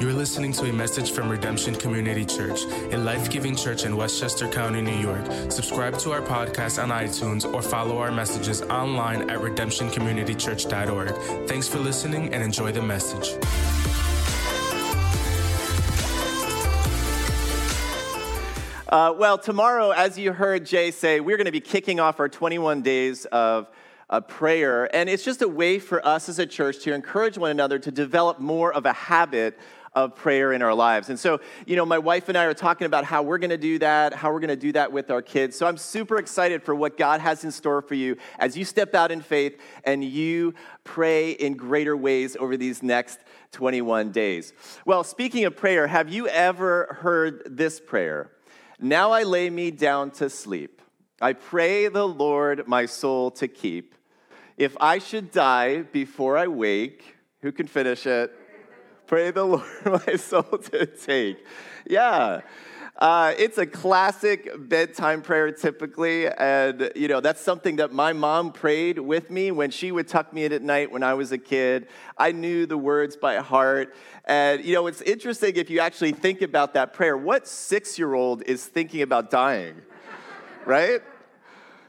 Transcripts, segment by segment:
You're listening to a message from Redemption Community Church, a life giving church in Westchester County, New York. Subscribe to our podcast on iTunes or follow our messages online at redemptioncommunitychurch.org. Thanks for listening and enjoy the message. Uh, well, tomorrow, as you heard Jay say, we're going to be kicking off our 21 days of uh, prayer. And it's just a way for us as a church to encourage one another to develop more of a habit of prayer in our lives. And so, you know, my wife and I are talking about how we're going to do that, how we're going to do that with our kids. So I'm super excited for what God has in store for you as you step out in faith and you pray in greater ways over these next 21 days. Well, speaking of prayer, have you ever heard this prayer? Now I lay me down to sleep. I pray the Lord my soul to keep. If I should die before I wake, who can finish it? Pray the Lord my soul to take. Yeah. Uh, it's a classic bedtime prayer typically, and you know that's something that my mom prayed with me when she would tuck me in at night when I was a kid. I knew the words by heart, and you know it's interesting if you actually think about that prayer. What six-year-old is thinking about dying, right?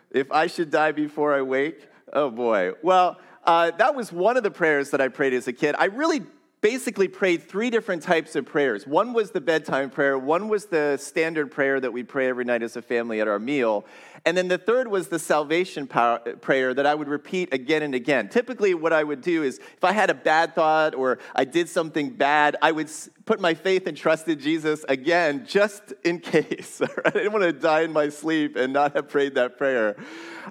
If I should die before I wake, oh boy. Well, uh, that was one of the prayers that I prayed as a kid. I really basically prayed three different types of prayers. One was the bedtime prayer, one was the standard prayer that we pray every night as a family at our meal, and then the third was the salvation prayer that I would repeat again and again. Typically, what I would do is if I had a bad thought or I did something bad, I would put my faith and trust in Jesus again, just in case. I didn't want to die in my sleep and not have prayed that prayer.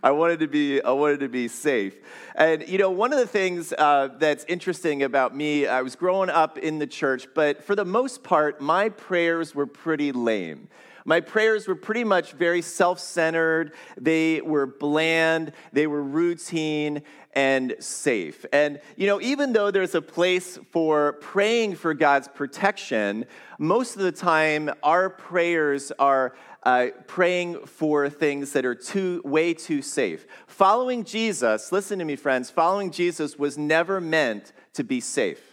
I wanted to be, I wanted to be safe. And you know, one of the things uh, that's interesting about me, I was growing up in the church, but for the most part, my prayers were pretty lame. My prayers were pretty much very self centered, they were bland, they were routine and safe. And, you know, even though there's a place for praying for God's protection, most of the time our prayers are uh, praying for things that are too, way too safe. Following Jesus, listen to me, friends, following Jesus was never meant to be safe.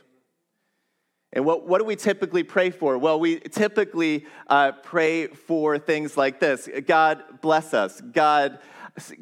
And what, what do we typically pray for? Well, we typically uh, pray for things like this God bless us. God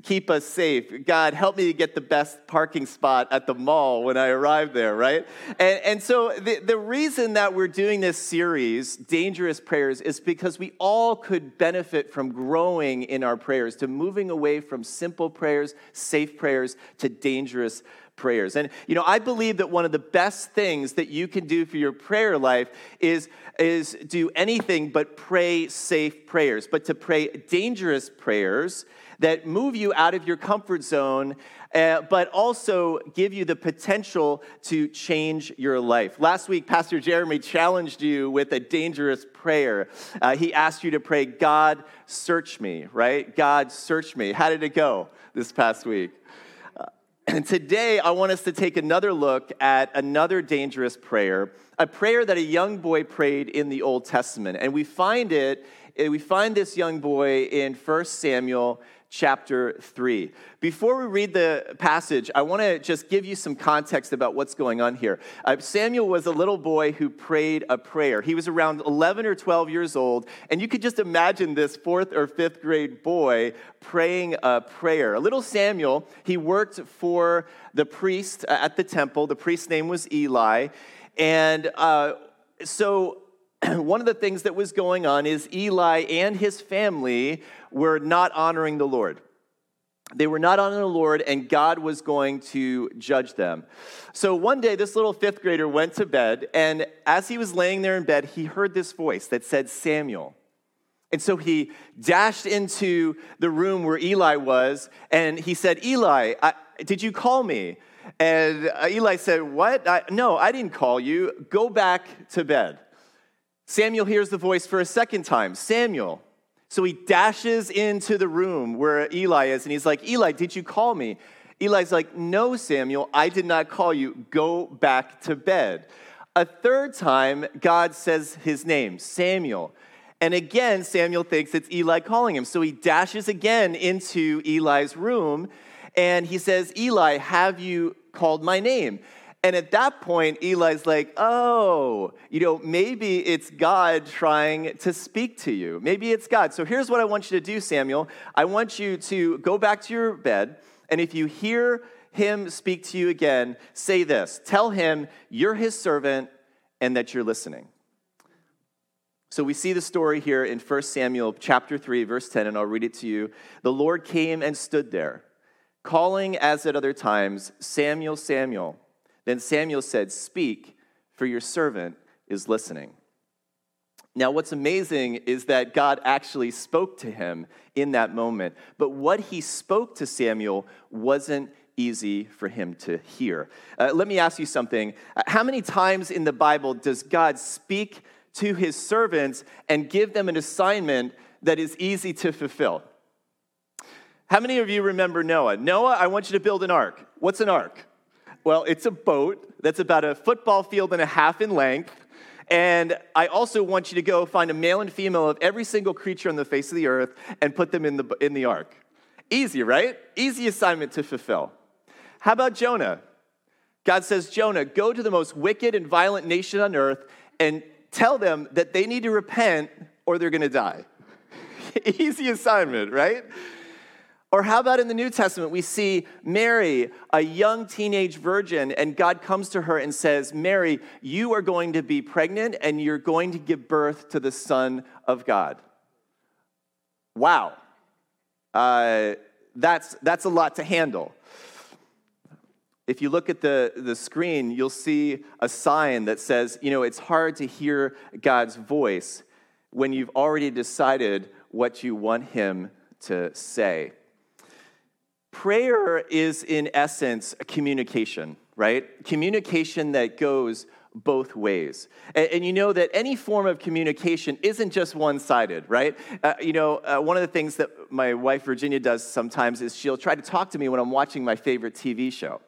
keep us safe. God help me to get the best parking spot at the mall when I arrive there, right? And, and so the, the reason that we're doing this series, Dangerous Prayers, is because we all could benefit from growing in our prayers, to moving away from simple prayers, safe prayers, to dangerous prayers. And, you know, I believe that one of the best things that you can do for your prayer life is, is do anything but pray safe prayers, but to pray dangerous prayers that move you out of your comfort zone, uh, but also give you the potential to change your life. Last week, Pastor Jeremy challenged you with a dangerous prayer. Uh, he asked you to pray, God, search me, right? God, search me. How did it go this past week? And today, I want us to take another look at another dangerous prayer, a prayer that a young boy prayed in the Old Testament. And we find it, we find this young boy in 1 Samuel chapter 3. Before we read the passage, I want to just give you some context about what's going on here. Uh, Samuel was a little boy who prayed a prayer. He was around 11 or 12 years old, and you could just imagine this fourth or fifth grade boy praying a prayer. A little Samuel, he worked for the priest at the temple. The priest's name was Eli. And uh, so one of the things that was going on is Eli and his family were not honoring the Lord. They were not honoring the Lord, and God was going to judge them. So one day, this little fifth grader went to bed, and as he was laying there in bed, he heard this voice that said, Samuel. And so he dashed into the room where Eli was, and he said, Eli, I, did you call me? And uh, Eli said, What? I, no, I didn't call you. Go back to bed. Samuel hears the voice for a second time Samuel. So he dashes into the room where Eli is and he's like, Eli, did you call me? Eli's like, No, Samuel, I did not call you. Go back to bed. A third time, God says his name, Samuel. And again, Samuel thinks it's Eli calling him. So he dashes again into Eli's room and he says, Eli, have you called my name? And at that point, Eli's like, oh, you know, maybe it's God trying to speak to you. Maybe it's God. So here's what I want you to do, Samuel. I want you to go back to your bed, and if you hear him speak to you again, say this Tell him you're his servant and that you're listening. So we see the story here in 1 Samuel chapter 3 verse 10 and I'll read it to you. The Lord came and stood there, calling as at other times, Samuel, Samuel. Then Samuel said, "Speak, for your servant is listening." Now, what's amazing is that God actually spoke to him in that moment. But what he spoke to Samuel wasn't easy for him to hear. Uh, let me ask you something. How many times in the Bible does God speak to his servants and give them an assignment that is easy to fulfill. How many of you remember Noah? Noah, I want you to build an ark. What's an ark? Well, it's a boat that's about a football field and a half in length. And I also want you to go find a male and female of every single creature on the face of the earth and put them in the, in the ark. Easy, right? Easy assignment to fulfill. How about Jonah? God says, Jonah, go to the most wicked and violent nation on earth and tell them that they need to repent or they're going to die. Easy assignment, right? Or how about in the New Testament, we see Mary, a young teenage virgin, and God comes to her and says, Mary, you are going to be pregnant and you're going to give birth to the Son of God. Wow. Uh, that's, that's a lot to handle. If you look at the, the screen, you'll see a sign that says, you know, it's hard to hear God's voice when you've already decided what you want Him to say. Prayer is, in essence, a communication, right? Communication that goes both ways. And, and, you know that any form of communication isn't just one sided, right? Uh, you know, uh, one of the things that my wife Virginia does sometimes is she'll try to talk to me when I'm watching my favorite TV show.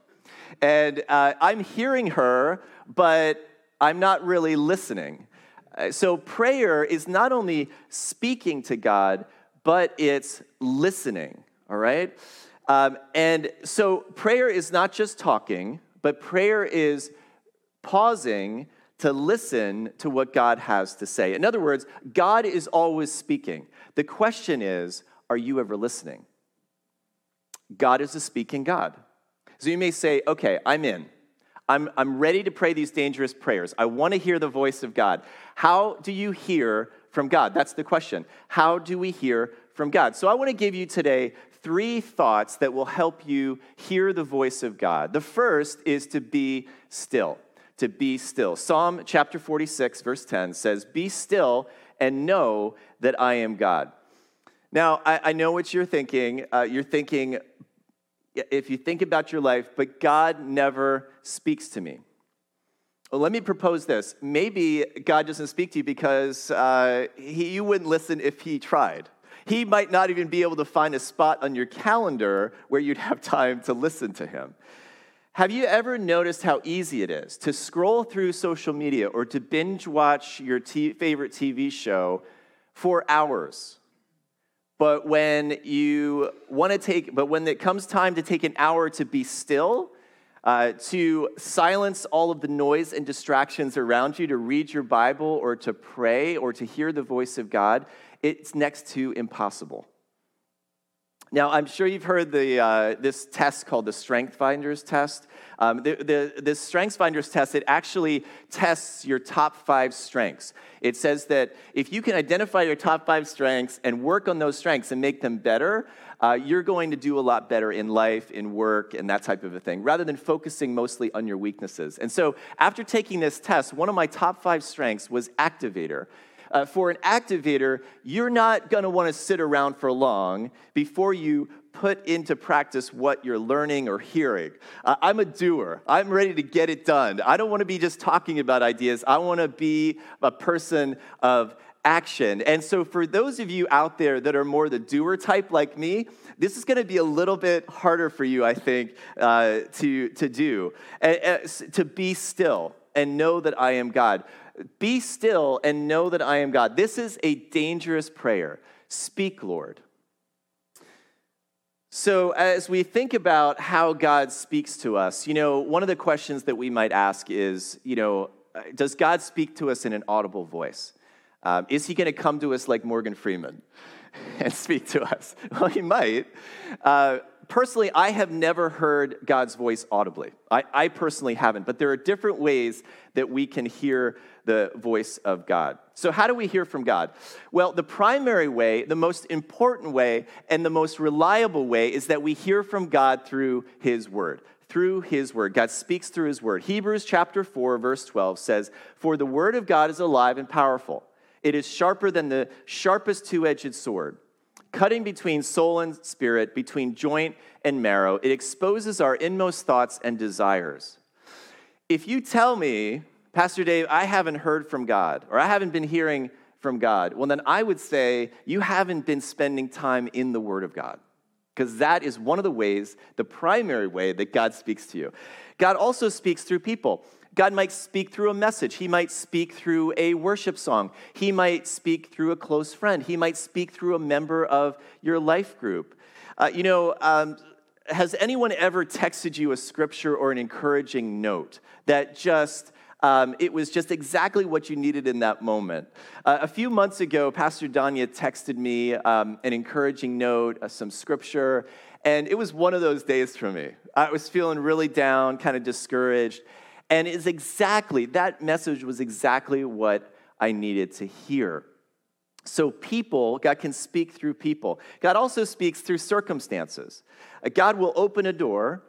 And uh, I'm hearing her, but I'm not really listening. Uh, so prayer is not only speaking to God, but it's listening, all right? Um, and so prayer is not just talking, but prayer is pausing to listen to what God has to say. In other words, God is always speaking. The question is, are you ever listening? God is a speaking God. So you may say, okay, I'm in. I'm, I'm ready to pray these dangerous prayers. I want to hear the voice of God. How do you hear from God? That's the question. How do we hear from God? So I want to give you today three thoughts that will help you hear the voice of God. The first is to be still. To be still. Psalm chapter 46, verse 10 says, Be still and know that I am God. Now, I, I know what you're thinking. Uh, you're thinking, if you think about your life, but God never speaks to me. Well, let me propose this. Maybe God doesn't speak to you because uh, he, you wouldn't listen if He tried. He might not even be able to find a spot on your calendar where you'd have time to listen to Him. Have you ever noticed how easy it is to scroll through social media or to binge watch your t- favorite TV show for hours? But when you want to take, but when it comes time to take an hour to be still, uh, to silence all of the noise and distractions around you, to read your Bible or to pray or to hear the voice of God, it's next to impossible. Now, I'm sure you've heard the, uh, this test called the Strength Finders test. Um, the, the, the Strengths Finders test, it actually tests your top five strengths. It says that if you can identify your top five strengths and work on those strengths and make them better, uh, you're going to do a lot better in life, in work, and that type of a thing, rather than focusing mostly on your weaknesses. And so, after taking this test, one of my top five strengths was activator. Uh, for an activator, you're not going to want to sit around for long before you put into practice what you're learning or hearing. Uh, I'm a doer. I'm ready to get it done. I don't want to be just talking about ideas. I want to be a person of action. And so, for those of you out there that are more the doer type like me, this is going to be a little bit harder for you, I think, uh, to, to do. to be still and know that I am God. Be still and know that I am God. This is a dangerous prayer. Speak, Lord. So, as we think about how God speaks to us, you know, one of the questions that we might ask is, you know, does God speak to us in an audible voice? Um, is he going to come to us like Morgan Freeman and speak to us? Well, he might. Uh, personally, I have never heard God's voice audibly. I, I, personally haven't, but there are different ways that we can hear the voice of God. So, how do we hear from God? Well, the primary way, the most important way, and the most reliable way is that we hear from God through His Word. Through His Word. God speaks through His Word. Hebrews chapter 4, verse 12 says, For the Word of God is alive and powerful, it is sharper than the sharpest two edged sword cutting between soul and spirit, between joint and marrow. It exposes our inmost thoughts and desires. If you tell me, Pastor Dave, I haven't heard from God, or I haven't been hearing from God, well, then I would say you haven't been spending time in the Word of God. Because that is one of the ways, the primary way that God speaks to you. God also speaks through people. God might speak through a message. He might speak through a worship song. He might speak through a close friend. He might speak through a member of your life group. Uh, you know, um, has anyone ever texted you a scripture or an encouraging note that just um, it was just exactly what you needed in that moment. Uh, a few months ago, Pastor Danya texted me um, an encouraging note, uh, some scripture, and it was one of those days for me. I was feeling really down, kind of discouraged. And is exactly, that message was exactly what I needed to hear. So, people, God can speak through people. God also speaks through circumstances. Uh, God will open a door,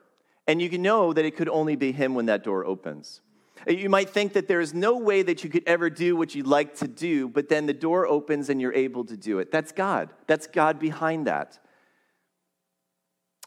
and you can know that it could only be Him when that door opens. Uh, you might think that there is no way that you could ever do what you'd like to do, but then the door opens and you're able to do it. That's God. That's God behind that.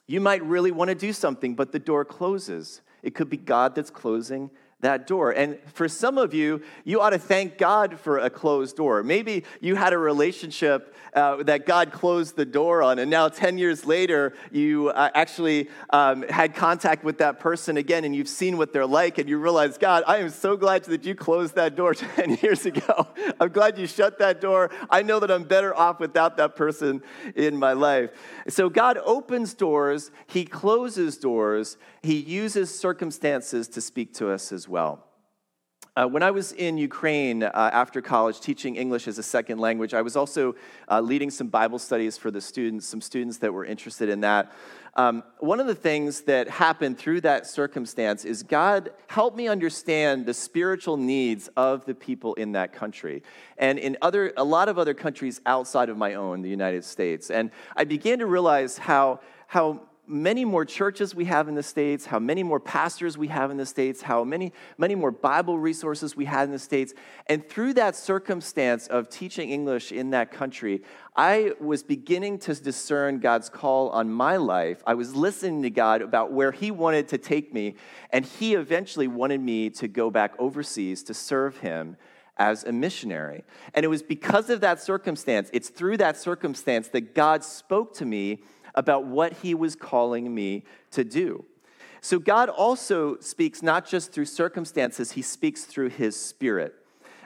You might really want to do something, but the door closes. It could be God that's closing that door. And for some of you, you ought to thank God for a closed door. Maybe you had a relationship uh, that God closed the door on, and now 10 years later, you uh, actually um, had contact with that person again, and you've seen what they're like, and you realize, God, I am so glad that you closed that door 10 years ago. I'm glad you shut that door. I know that I'm better off without that person in my life. So God opens doors, He closes doors, He uses circumstances to speak to us as well. Uh, when I was in Ukraine uh, after college teaching English as a second language, I was also uh, leading some Bible studies for the students, some students that were interested in that. Um, one of the things that happened through that circumstance is God helped me understand the spiritual needs of the people in that country and in other, a lot of other countries outside of my own, the United States. And I began to realize how, how many more churches we have in the States, how many more pastors we have in the States, how many, many more Bible resources we had in the States. And through that circumstance of teaching English in that country, I was beginning to discern God's call on my life. I was listening to God about where He wanted to take me, and He eventually wanted me to go back overseas to serve Him as a missionary. And it was because of that circumstance, it's through that circumstance that God spoke to me about what he was calling me to do. So God also speaks not just through circumstances, he speaks through his spirit.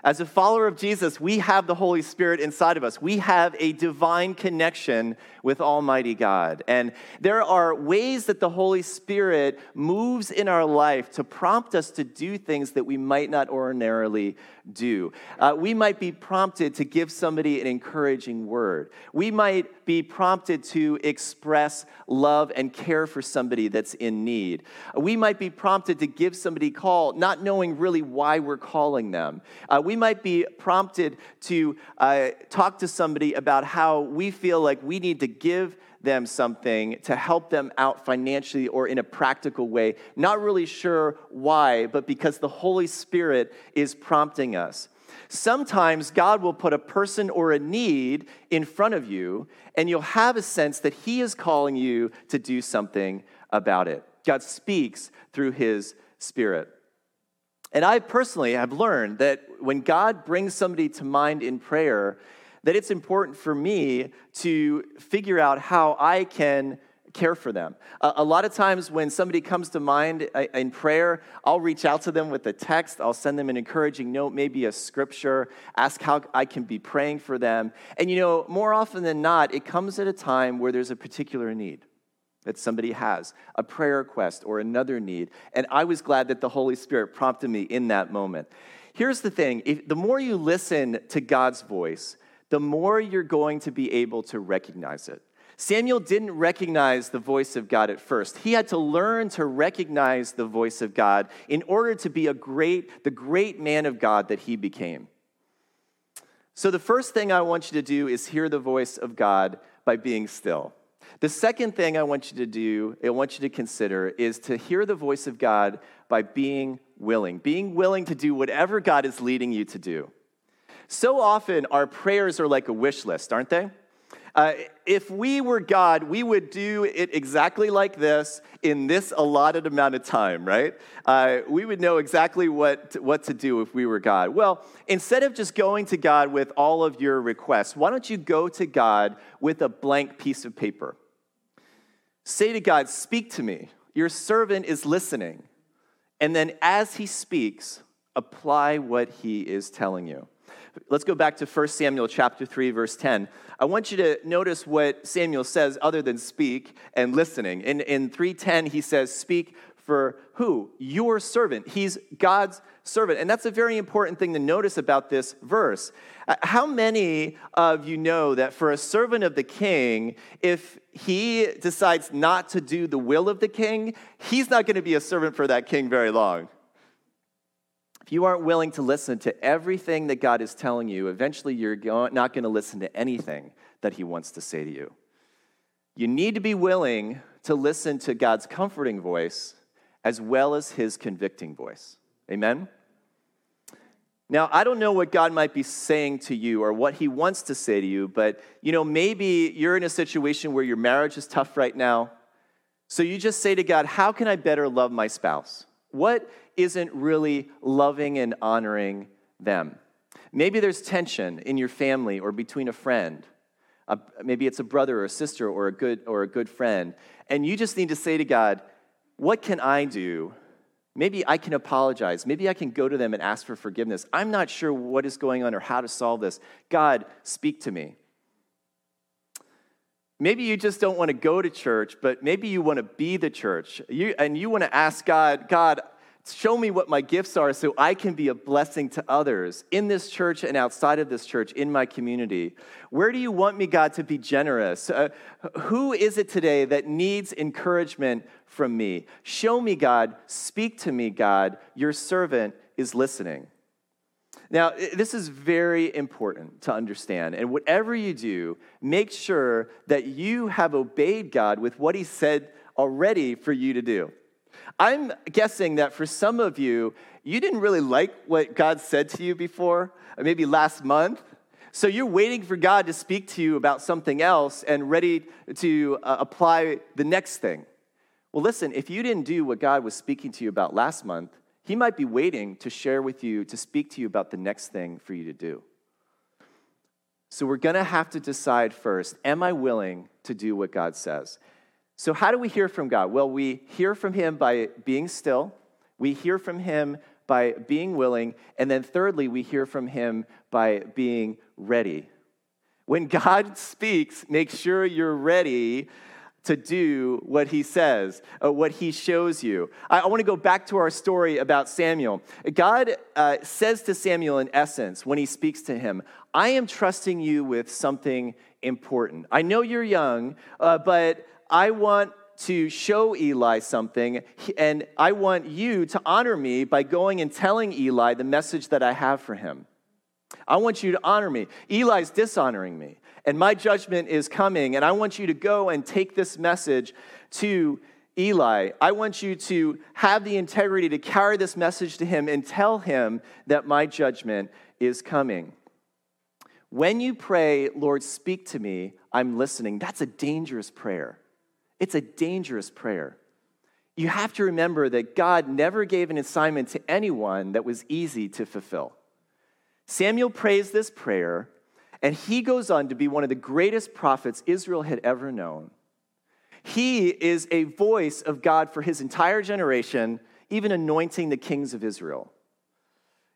As a follower of Jesus, we have the Holy Spirit inside of us. We have a divine connection with Almighty God. And there are ways that the Holy Spirit moves in our life to prompt us to do things that we might not ordinarily do. Uh, we might be prompted to give somebody an encouraging word. We might be prompted to express love and care for somebody that's in need. We might be prompted to give somebody a call, not knowing really why we're calling them. Uh, we might be prompted to uh, talk to somebody about how we feel like we need to give them something to help them out financially or in a practical way. Not really sure why, but because the Holy Spirit is prompting us. Sometimes God will put a person or a need in front of you, and you'll have a sense that He is calling you to do something about it. God speaks through His Spirit. And I personally have learned that when God brings somebody to mind in prayer, that it's important for me to figure out how I can care for them. a lot of times when somebody comes to mind uh, in prayer, I'll reach out to them with a text, I'll send them an encouraging note, maybe a scripture, ask how I can be praying for them. And you know, more often than not, it comes at a time where there's a particular need. that somebody has, a prayer request or another need. And I was glad that the Holy Spirit prompted me in that moment. Here's the thing if, the more you listen to God's voice, the more you're going to be able to recognize it. Samuel didn't recognize the voice of God at first. He had to learn to recognize the voice of God in order to be a great, the great man of God that he became. So, the first thing I want you to do is hear the voice of God by being still. The second thing I want you to do, I want you to consider, is to hear the voice of God by being willing, being willing to do whatever God is leading you to do. So often, our prayers are like a wish list, aren't they? Uh, if we were God, we would do it exactly like this in this allotted amount of time, right? Uh, we would know exactly what to, what to do if we were God. Well, instead of just going to God with all of your requests, why don't you go to God with a blank piece of paper? Say to God, Speak to me. Your servant is listening. And then as he speaks, apply what he is telling you. Let's go back to 1 Samuel chapter 3 verse 10. I want you to notice what Samuel says other than speak and listening. In in 3:10 he says speak for who? Your servant. He's God's servant. And that's a very important thing to notice about this verse. Uh, how many of you know that for a servant of the king, if he decides not to do the will of the king, he's not going to be a servant for that king very long? If you aren't willing to listen to everything that God is telling you, eventually you're not going to listen to anything that He wants to say to you. You need to be willing to listen to God's comforting voice as well as His convicting voice. Amen? Now, I don't know what God might be saying to you or what He wants to say to you, but you know, maybe you're in a situation where your marriage is tough right now. So you just say to God, How can I better love my spouse? What isn't really loving and honoring them? Maybe there's tension in your family or between a friend. Maybe it's a brother or a sister or a good or a good friend, and you just need to say to God, "What can I do? Maybe I can apologize. Maybe I can go to them and ask for forgiveness. I'm not sure what is going on or how to solve this. God, speak to me." Maybe you just don't want to go to church, but maybe you want to be the church. You, and you want to ask God, God, show me what my gifts are so I can be a blessing to others in this church and outside of this church, in my community. Where do you want me, God, to be generous? Uh, who is it today that needs encouragement from me? Show me, God. Speak to me, God. Your servant is listening. Now, this is very important to understand. And whatever you do, make sure that you have obeyed God with what He said already for you to do. I'm guessing that for some of you, you didn't really like what God said to you before, maybe last month. So you're waiting for God to speak to you about something else and ready to uh, apply the next thing. Well, listen, if you didn't do what God was speaking to you about last month, he might be waiting to share with you, to speak to you about the next thing for you to do. So we're going to have to decide first am I willing to do what God says? So, how do we hear from God? Well, we hear from Him by being still, we hear from Him by being willing, and then thirdly, we hear from Him by being ready. When God speaks, make sure you're ready to do what he says, uh, what he shows you. I, I want to go back to our story about Samuel. God uh, says to Samuel, in essence, when he speaks to him, I am trusting you with something important. I know you're young, uh, but I want to show Eli something, and I want you to honor me by going and telling Eli the message that I have for him. I want you to honor me. Eli's dishonoring me and my judgment is coming, and I want you to go and take this message to Eli. I want you to have the integrity to carry this message to him and tell him that my judgment is coming. When you pray, Lord, speak to me, I'm listening, that's a dangerous prayer. It's a dangerous prayer. You have to remember that God never gave an assignment to anyone that was easy to fulfill. Samuel prays this prayer and he goes on to be one of the greatest prophets Israel had ever known. He is a voice of God for his entire generation, even anointing the kings of Israel.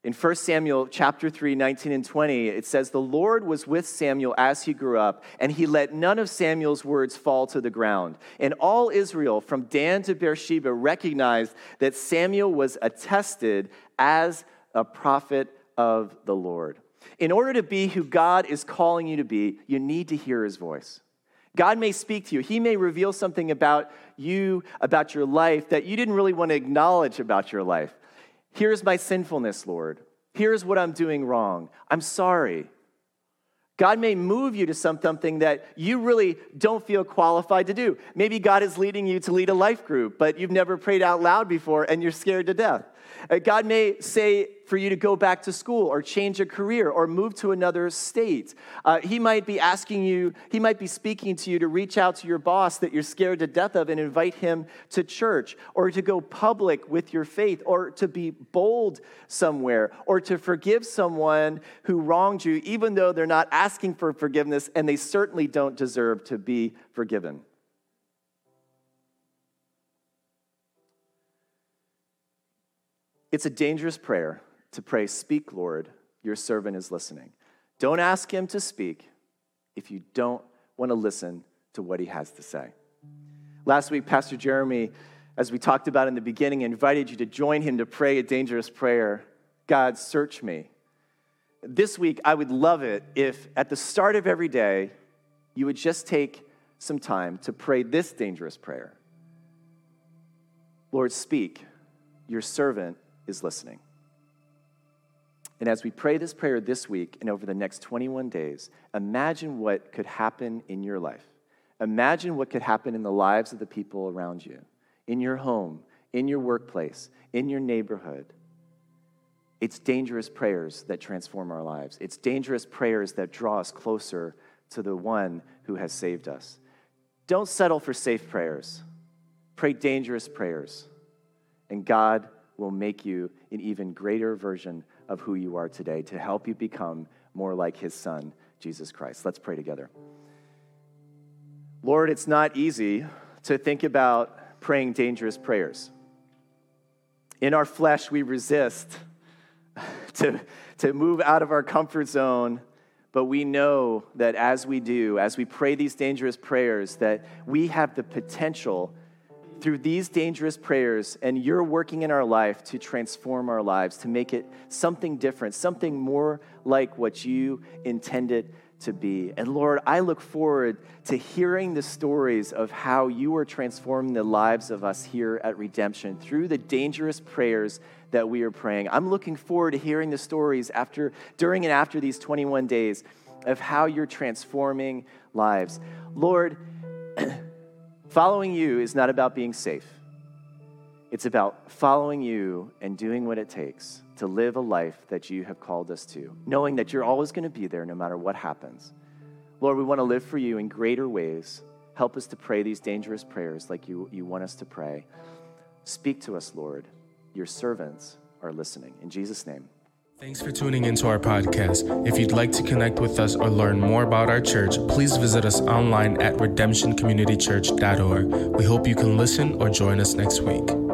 In 1 Samuel chapter 3, 19 and 20, it says, The Lord was with Samuel as he grew up, and he let none of Samuel's words fall to the ground. And all Israel, from Dan to Beersheba, recognized that Samuel was attested as a prophet of the Lord. In order to be who God is calling you to be, you need to hear his voice. God may speak to you. He may reveal something about you, about your life, that you didn't really want to acknowledge about your life. Here's my sinfulness, Lord. Here's what I'm doing wrong. I'm sorry. God may move you to something that you really don't feel qualified to do. Maybe God is leading you to lead a life group, but you've never prayed out loud before and you're scared to death. Uh, God may say for you to go back to school or change a career or move to another state. Uh, he might be asking you, he might be speaking to you to reach out to your boss that you're scared to death of and invite him to church or to go public with your faith or to be bold somewhere or to forgive someone who wronged you, even though they're not asking for forgiveness and they certainly don't deserve to be forgiven. It's a dangerous prayer to pray, Speak, Lord, your servant is listening. Don't ask him to speak if you don't want to listen to what he has to say. Last week, Pastor Jeremy, as we talked about in the beginning, invited you to join him to pray a dangerous prayer God, search me. This week, I would love it if at the start of every day, you would just take some time to pray this dangerous prayer Lord, speak. Your servant is listening. And as we pray this prayer this week and over the next 21 days, imagine what could happen in your life. Imagine what could happen in the lives of the people around you, in your home, in your workplace, in your neighborhood. It's dangerous prayers that transform our lives. It's dangerous prayers that draw us closer to the one who has saved us. Don't settle for safe prayers. Pray dangerous prayers. And God will make you an even greater version of who you are today to help you become more like his son, Jesus Christ. Let's pray together. Lord, it's not easy to think about praying dangerous prayers. In our flesh, we resist to, to move out of our comfort zone, but we know that as we do, as we pray these dangerous prayers, that we have the potential through these dangerous prayers and you're working in our life to transform our lives, to make it something different, something more like what you intended to be. And Lord, I look forward to hearing the stories of how you are transforming the lives of us here at Redemption through the dangerous prayers that we are praying. I'm looking forward to hearing the stories after during and after these 21 days of how you're transforming lives. Lord, Following you is not about being safe. It's about following you and doing what it takes to live a life that you have called us to, knowing that you're always going to be there no matter what happens. Lord, we want to live for you in greater ways. Help us to pray these dangerous prayers like you, you want us to pray. Speak to us, Lord. Your servants are listening. In Jesus' name. Thanks for tuning into our podcast. If you'd like to connect with us or learn more about our church, please visit us online at redemptioncommunitychurch.org. We hope you can listen or join us next week.